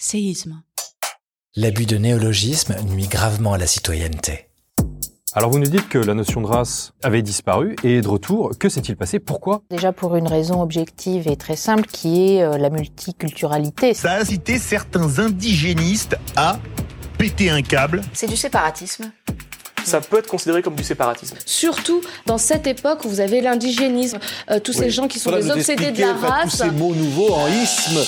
séisme. L'abus de néologisme nuit gravement à la citoyenneté. Alors vous nous dites que la notion de race avait disparu et est de retour. Que s'est-il passé? Pourquoi? Déjà pour une raison objective et très simple qui est euh, la multiculturalité. Ça a incité certains indigénistes à péter un câble. C'est du séparatisme. Ça peut être considéré comme du séparatisme. Surtout dans cette époque où vous avez l'indigénisme, euh, tous ces gens qui sont des obsédés de la race. Tous ces mots nouveaux en isme.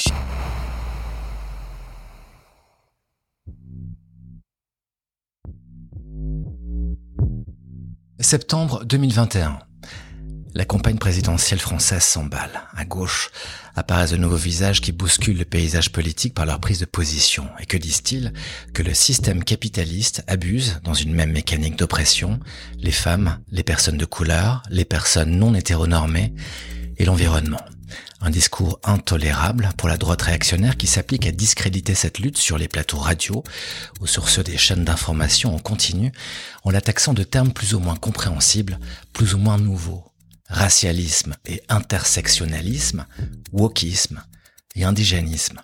Septembre 2021. La campagne présidentielle française s'emballe. À gauche apparaissent de nouveaux visages qui bousculent le paysage politique par leur prise de position. Et que disent-ils? Que le système capitaliste abuse, dans une même mécanique d'oppression, les femmes, les personnes de couleur, les personnes non hétéronormées et l'environnement. Un discours intolérable pour la droite réactionnaire qui s'applique à discréditer cette lutte sur les plateaux radio ou sur ceux des chaînes d'information en continu en la taxant de termes plus ou moins compréhensibles, plus ou moins nouveaux. Racialisme et intersectionnalisme, wokisme et indigénisme.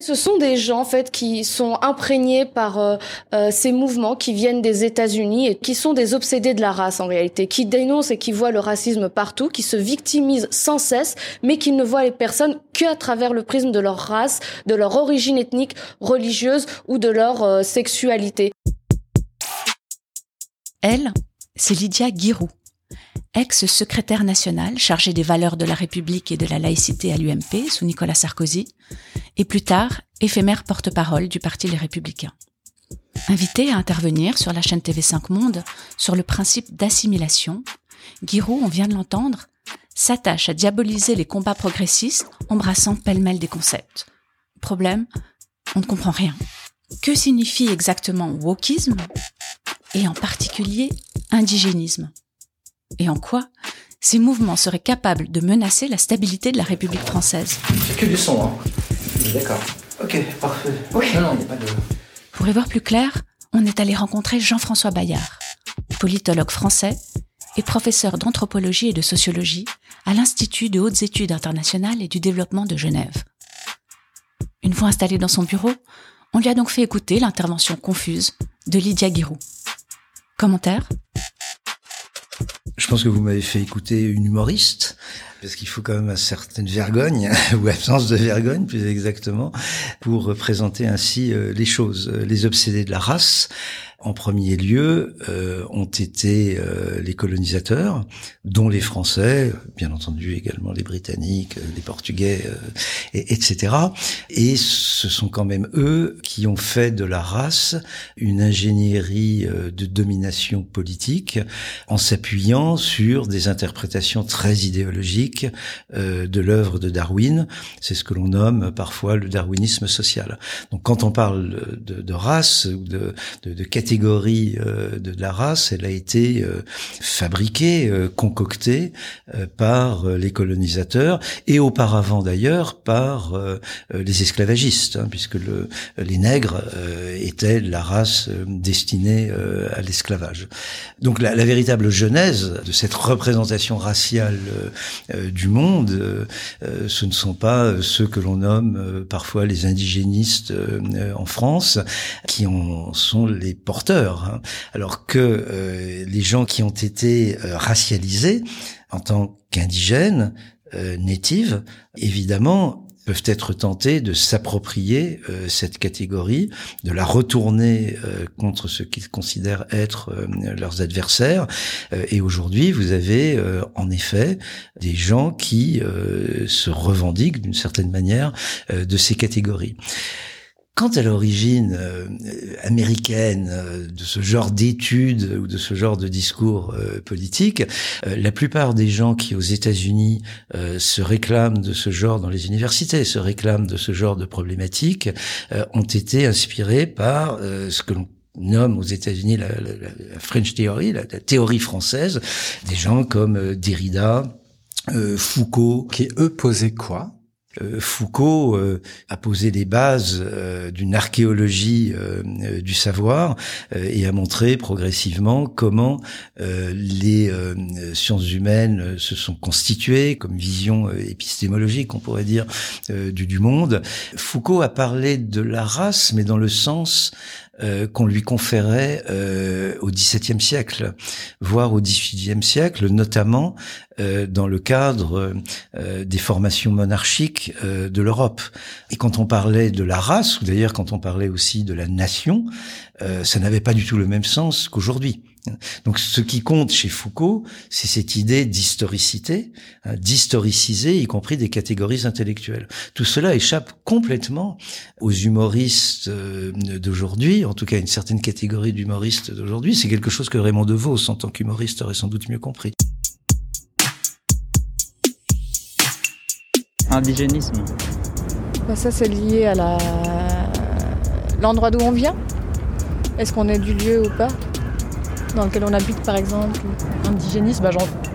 Ce sont des gens en fait qui sont imprégnés par euh, euh, ces mouvements qui viennent des États-Unis et qui sont des obsédés de la race en réalité, qui dénoncent et qui voient le racisme partout, qui se victimisent sans cesse, mais qui ne voient les personnes qu'à travers le prisme de leur race, de leur origine ethnique, religieuse ou de leur euh, sexualité. Elle, c'est Lydia Guirou, ex-secrétaire nationale chargée des valeurs de la République et de la laïcité à l'UMP sous Nicolas Sarkozy, et plus tard éphémère porte-parole du Parti Les Républicains. Invitée à intervenir sur la chaîne TV5 Monde sur le principe d'assimilation, Giroud, on vient de l'entendre, s'attache à diaboliser les combats progressistes embrassant pêle-mêle des concepts. Problème, on ne comprend rien. Que signifie exactement wokisme et en particulier indigénisme? Et en quoi ces mouvements seraient capables de menacer la stabilité de la République française? C'est que du son, hein. D'accord. Ok, parfait. Oui. Non, non, il n'y a pas de... Pour y voir plus clair, on est allé rencontrer Jean-François Bayard, politologue français et professeur d'anthropologie et de sociologie à l'Institut de hautes études internationales et du développement de Genève. Une fois installé dans son bureau, on lui a donc fait écouter l'intervention confuse de Lydia Guirou. Commentaire? Je pense que vous m'avez fait écouter une humoriste, parce qu'il faut quand même une certaine vergogne, ou absence de vergogne plus exactement, pour présenter ainsi euh, les choses. Les obsédés de la race, en premier lieu euh, ont été euh, les colonisateurs, dont les Français, bien entendu également les Britanniques, les Portugais, et, etc. Et ce sont quand même eux qui ont fait de la race une ingénierie de domination politique en s'appuyant sur des interprétations très idéologiques euh, de l'œuvre de Darwin. C'est ce que l'on nomme parfois le darwinisme social. Donc quand on parle de, de race ou de, de, de catégorie euh, de, la race, elle a été euh, fabriquée, concoctée par les colonisateurs et auparavant d'ailleurs par les esclavagistes, hein, puisque le, les nègres étaient la race destinée à l'esclavage. Donc la, la, véritable genèse de cette représentation raciale du monde, euh, ce ne sont pas ceux que l'on nomme euh, parfois les indigénistes euh, en France, qui en sont les porteurs. Hein. Alors que les gens qui ont été racialisés en tant qu'indigènes, natives, évidemment, peuvent être tentés de s'approprier euh, cette catégorie, de la retourner euh, contre ce qu'ils considèrent être euh, leurs adversaires. et aujourd'hui, vous avez en effet des gens qui se revendiquent d'une certaine manière de ces catégories. Quant à l'origine euh, américaine euh, de ce genre d'études ou de ce genre de discours euh, politique, la plupart des gens qui aux États-Unis se réclament de ce genre dans les universités, se réclament de ce genre de problématiques, ont été inspirés par ce que l'on nomme aux États-Unis la, French Theory, la, théorie française, des gens comme Derrida, Foucault. Qui eux posaient quoi? Euh, Foucault euh, a posé les bases euh, d'une archéologie du savoir et a montré progressivement comment les sciences humaines se sont constituées comme vision épistémologique, on pourrait dire, du, du monde. Foucault a parlé de la race, mais dans le sens euh, qu'on lui conférait euh, au XVIIe siècle, voire au XVIIIe siècle, notamment euh, dans le cadre des formations monarchiques de l'Europe. Et quand on parlait de la race, ou d'ailleurs quand on parlait aussi de la nation, ça n'avait pas du tout le même sens qu'aujourd'hui. Donc ce qui compte chez Foucault, c'est cette idée d'historicité, hein, d'historiciser, y compris des catégories intellectuelles. Tout cela échappe complètement aux humoristes euh, d'aujourd'hui, en tout cas une certaine catégorie d'humoristes d'aujourd'hui. C'est quelque chose que Raymond DeVos, en tant qu'humoriste, aurait sans doute mieux compris. Indigénisme. Bah, ça, c'est lié à la l'endroit d'où on vient. Est-ce qu'on est du lieu ou pas dans lequel on habite par exemple Indigénisme, bah,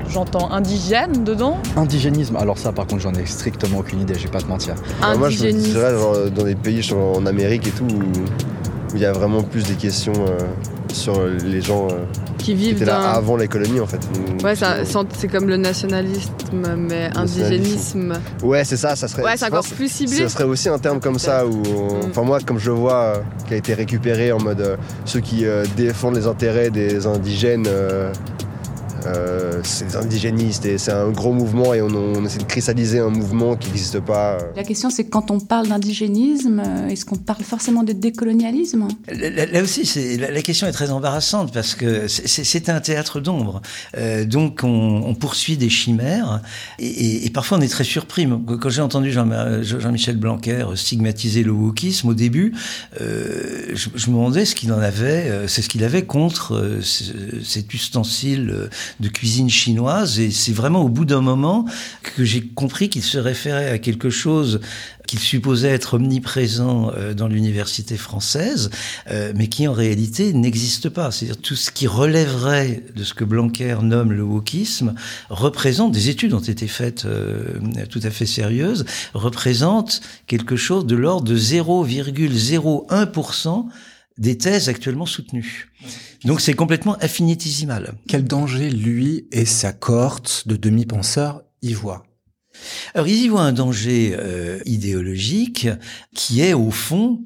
j'entends indigène dedans. Indigénisme, alors ça par contre j'en ai strictement aucune idée, je vais pas te mentir. moi je me dirais dans des pays genre, en Amérique et tout où il y a vraiment plus des questions euh, sur les gens euh, qui vivent étaient là avant l'économie en fait. Ouais, c'est comme le nationalisme, mais indigénisme. Ouais, c'est ça, ça serait. Ouais, c'est encore plus ciblé. Ça serait aussi un terme comme ça où, mm. enfin moi, comme je le vois, euh, qui a été récupéré en mode ceux qui défendent les intérêts des indigènes euh, c'est des indigénistes et c'est un gros mouvement et on, essaie de cristalliser un mouvement qui n'existe pas. La question c'est quand on parle d'indigénisme, euh, est-ce qu'on parle forcément de décolonialisme? Là, aussi, la, question est très embarrassante parce que c'est un théâtre d'ombre. Euh, donc on, poursuit des chimères et, parfois on est très surpris. Quand j'ai entendu Jean-Michel Blanquer stigmatiser le wokisme au début, je, me demandais ce qu'il en avait, c'est ce qu'il avait contre cet ustensile de cuisine chinoise. Et c'est vraiment au bout d'un moment que j'ai compris qu'il se référait à quelque chose qu'il supposait être omniprésent euh, dans l'université française, euh, mais qui en réalité n'existe pas. C'est-à-dire tout ce qui relèverait de ce que Blanquer nomme le wokisme représente, des études ont été faites euh, tout à fait sérieuses, représente quelque chose de l'ordre de 0,01% des thèses actuellement soutenues. Donc c'est complètement infinitésimal. Quel danger lui et sa cohorte de demi-penseurs y voient Alors ils y voient un danger euh, idéologique qui est au fond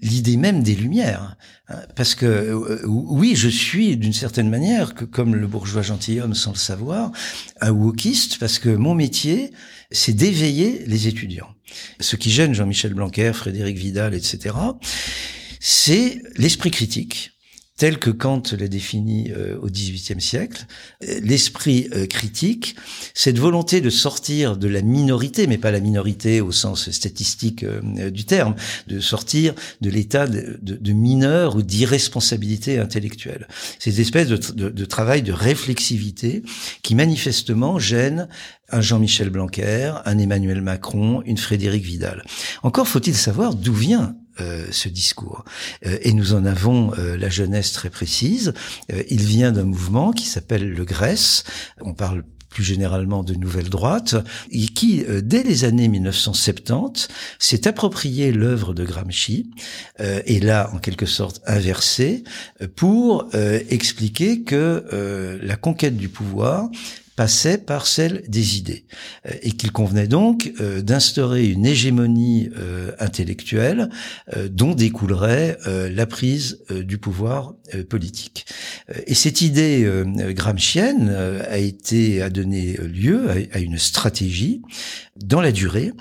l'idée même des Lumières. Hein, parce que euh, oui, je suis d'une certaine manière, que, comme le bourgeois gentilhomme sans le savoir, un wokiste, parce que mon métier, c'est d'éveiller les étudiants. Ce qui gêne Jean-Michel Blanquer, Frédéric Vidal, etc., c'est l'esprit critique tel que Kant l'a défini euh, au XVIIIe siècle. L'esprit euh, critique, cette volonté de sortir de la minorité, mais pas la minorité au sens statistique euh, du terme, de sortir de l'état de, de, mineur ou d'irresponsabilité intellectuelle. Cette espèce de, de, de travail de réflexivité qui manifestement gêne un Jean-Michel Blanquer, un Emmanuel Macron, une Frédéric Vidal. Encore faut-il savoir d'où vient euh, ce discours. Euh, et nous en avons euh, la jeunesse très précise. il vient d'un mouvement qui s'appelle le Grèce. On parle plus généralement de nouvelle droite, et qui, dès les années 1970, s'est approprié l'œuvre de Gramsci, et l'a en quelque sorte inversé, pour expliquer que la conquête du pouvoir passait par celle des idées euh, et qu'il convenait donc euh, d'instaurer une hégémonie euh, intellectuelle dont découlerait la prise du pouvoir politique. Et cette idée gramscienne a été a donné lieu à, une stratégie dans la durée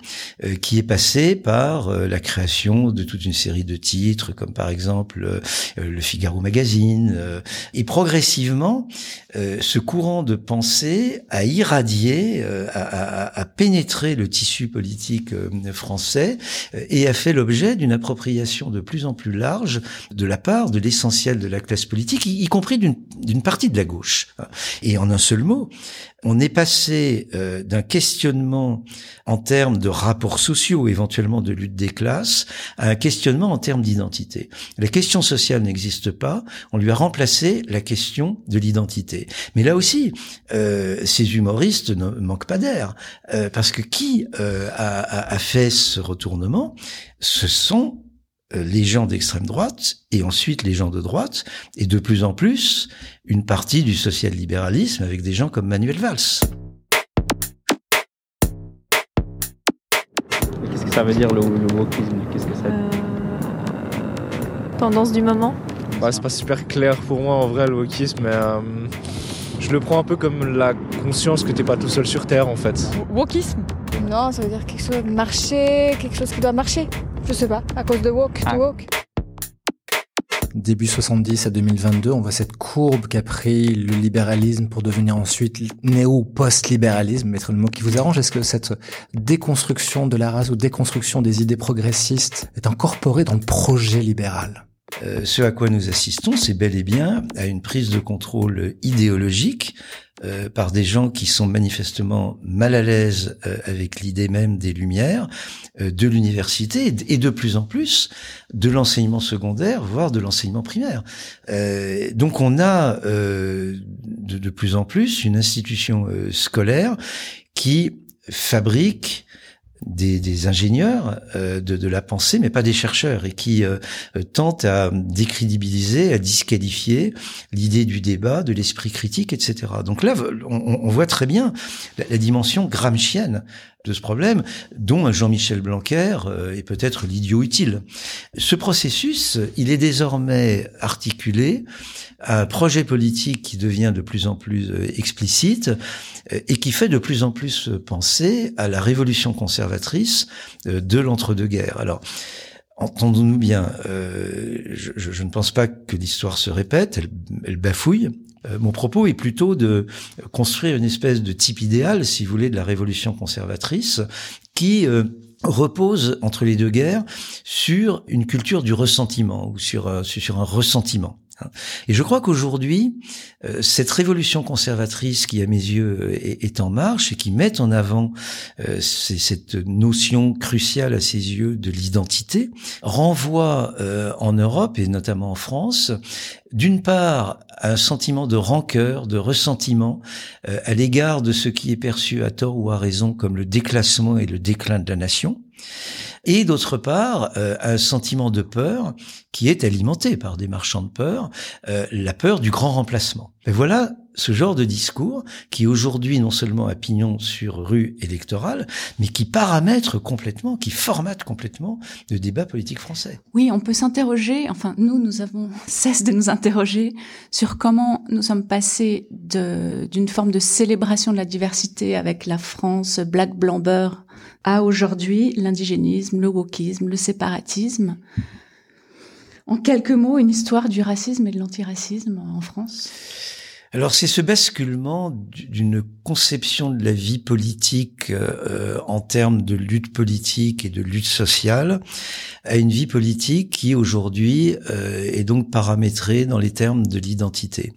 qui est passée par la création de toute une série de titres comme par exemple le Figaro magazine et progressivement ce courant de pensée à irradier, euh, à, pénétrer le tissu politique euh, français euh, et a fait l'objet d'une appropriation de plus en plus large de la part de l'essentiel de la classe politique, y, compris d'une partie de la gauche. Et en un seul mot, on est passé euh, d'un questionnement en termes de rapports sociaux, éventuellement de lutte des classes, à un questionnement en termes d'identité. La question sociale n'existe pas, on lui a remplacé la question de l'identité. Mais là aussi, euh, ces humoristes ne manquent pas d'air, euh, parce que qui euh, a, a fait ce retournement? Ce sont les gens d'extrême droite et ensuite les gens de droite et de plus en plus une partie du social-libéralisme avec des gens comme Manuel Valls. Qu'est-ce que ça veut dire le, le wokisme? Qu'est-ce que ça Euh, Tendance du moment Bah, c'est pas super clair pour moi en vrai le wokisme, mais euh, je le prends un peu comme la conscience que t'es pas tout seul sur Terre en fait. Wokisme? Non, ça veut dire quelque chose marcher, quelque chose qui doit marcher. Je sais pas, à cause de walk, Ah. to walk. Début 70 à 2022, on voit cette courbe qu'a pris le libéralisme pour devenir ensuite néo-post-libéralisme, mettre le mot qui vous arrange. Est-ce que cette déconstruction de la race ou déconstruction des idées progressistes est incorporée dans le projet libéral? Euh, ce à quoi nous assistons, c'est bel et bien à une prise de contrôle idéologique euh, par des gens qui sont manifestement mal à l'aise euh, avec l'idée même des Lumières, euh, de l'université et de plus en plus de l'enseignement secondaire, voire de l'enseignement primaire. Euh, donc on a de, de plus en plus une institution scolaire qui fabrique des, des ingénieurs euh, de, de la pensée, mais pas des chercheurs, et qui euh, tentent à décrédibiliser, à disqualifier l'idée du débat, de l'esprit critique, etc. Donc là, on, on voit très bien la, la dimension gramscienne de ce problème, dont Jean-Michel Blanquer euh, est peut-être l'idiot utile. Ce processus, il est désormais articulé à un projet politique qui devient de plus en plus euh, explicite euh, et qui fait de plus en plus penser à la révolution conservatrice de l'entre-deux-guerres. Alors, entendons-nous bien, euh, je- je ne pense pas que l'histoire se répète, elle, elle bafouille. Euh, mon propos est plutôt de construire une espèce de type idéal, si vous voulez, de la révolution conservatrice, qui euh, repose entre les deux guerres sur une culture du ressentiment ou sur, euh, sur un ressentiment. hein. Et je crois qu'aujourd'hui, cette révolution conservatrice qui, à mes yeux, est, en marche et qui met en avant cette notion cruciale à ses yeux de l'identité, renvoie en Europe et notamment en France, d'une part, un sentiment de rancœur, de ressentiment euh, à l'égard de ce qui est perçu à tort ou à raison comme le déclassement et le déclin de la nation, et d'autre part, euh, un sentiment de peur qui est alimenté par des marchands de peur, euh, la peur du grand remplacement. Et voilà ce genre de discours qui aujourd'hui non seulement a pignon sur rue électorale, mais qui paramètre complètement, qui formate complètement le débat politique français. Oui, on peut s'interroger, enfin nous, nous avons cesse de nous interroger sur comment nous sommes passés d'une forme de célébration de la diversité avec la France black blanc beurre à aujourd'hui l'indigénisme, le wokisme, le séparatisme. En quelques mots, une histoire du racisme et de l'antiracisme en France? Alors c'est ce basculement d'une conception de la vie politique euh, en termes de lutte politique et de lutte sociale à une vie politique qui aujourd'hui euh, est donc paramétrée dans les termes de l'identité.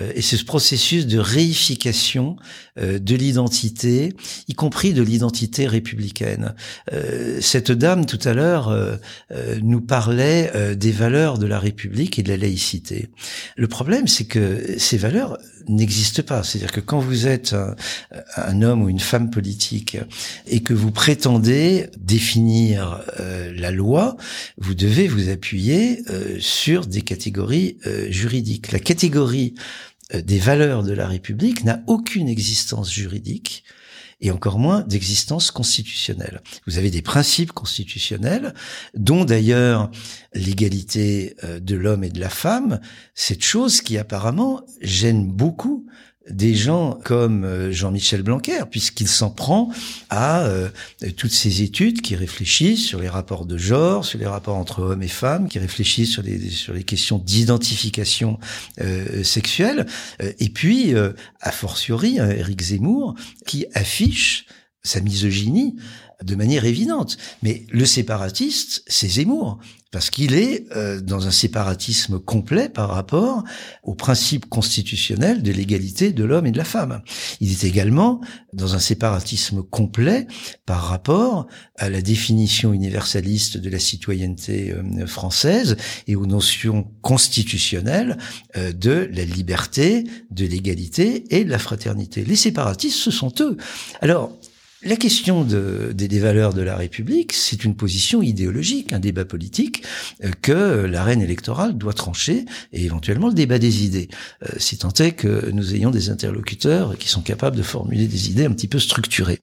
Euh, et c'est ce processus de réification euh, de l'identité, y compris de l'identité républicaine. Euh, cette dame tout à l'heure euh, euh, nous parlait euh, des valeurs de la République et de la laïcité. Le problème, c'est que ces valeurs n'existent pas. C'est-à-dire que quand vous êtes un, homme ou une femme politique et que vous prétendez définir euh, la loi, vous devez vous appuyer euh, sur des catégories euh, juridiques. La catégorie des valeurs de la République n'a aucune existence juridique et encore moins d'existence constitutionnelle. Vous avez des principes constitutionnels, dont d'ailleurs l'égalité euh, de l'homme et de la femme, cette chose qui apparemment gêne beaucoup des gens comme euh, Jean-Michel Blanquer, puisqu'il s'en prend à euh, toutes ces études qui réfléchissent sur les rapports de genre, sur les rapports entre hommes et femmes, qui réfléchissent sur les, sur les questions d'identification euh, sexuelle, Euh, et puis, a fortiori, Éric Zemmour, qui affiche sa misogynie de manière évidente. Mais le séparatiste, c'est Zemmour parce qu'il est euh, dans un séparatisme complet par rapport au principe constitutionnel de l'égalité de l'homme et de la femme. Il est également dans un séparatisme complet par rapport à la définition universaliste de la citoyenneté euh, française et aux notions constitutionnelles euh, de la liberté, de l'égalité et de la fraternité. Les séparatistes, ce sont eux. Alors, la question de, des, valeurs de la République, c'est une position idéologique, un débat politique euh, que l'arène électorale doit trancher et éventuellement le débat des idées. Euh, si tant est que nous ayons des interlocuteurs qui sont capables de formuler des idées un petit peu structurées.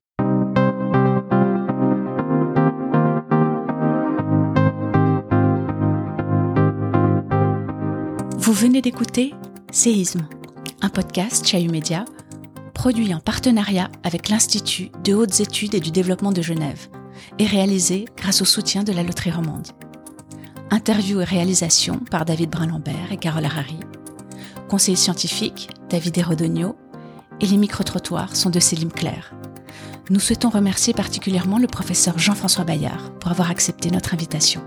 Vous venez d'écouter Séisme, un podcast Chahu Média produit en partenariat avec l'Institut de hautes études et du développement de Genève et réalisé grâce au soutien de la Loterie Romande. Interview et réalisation par David Brun-Lambert et Carole Harari. Conseiller scientifique, David Hérodonio. Et les micro-trottoirs sont de Céline Claire. Nous souhaitons remercier particulièrement le professeur Jean-François Bayard pour avoir accepté notre invitation.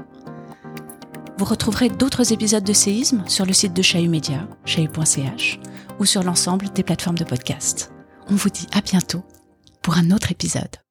Vous retrouverez d'autres épisodes de séisme sur le site de Chahut Média, chahut.ch, ou sur l'ensemble des plateformes de podcast. On vous dit à bientôt pour un autre épisode.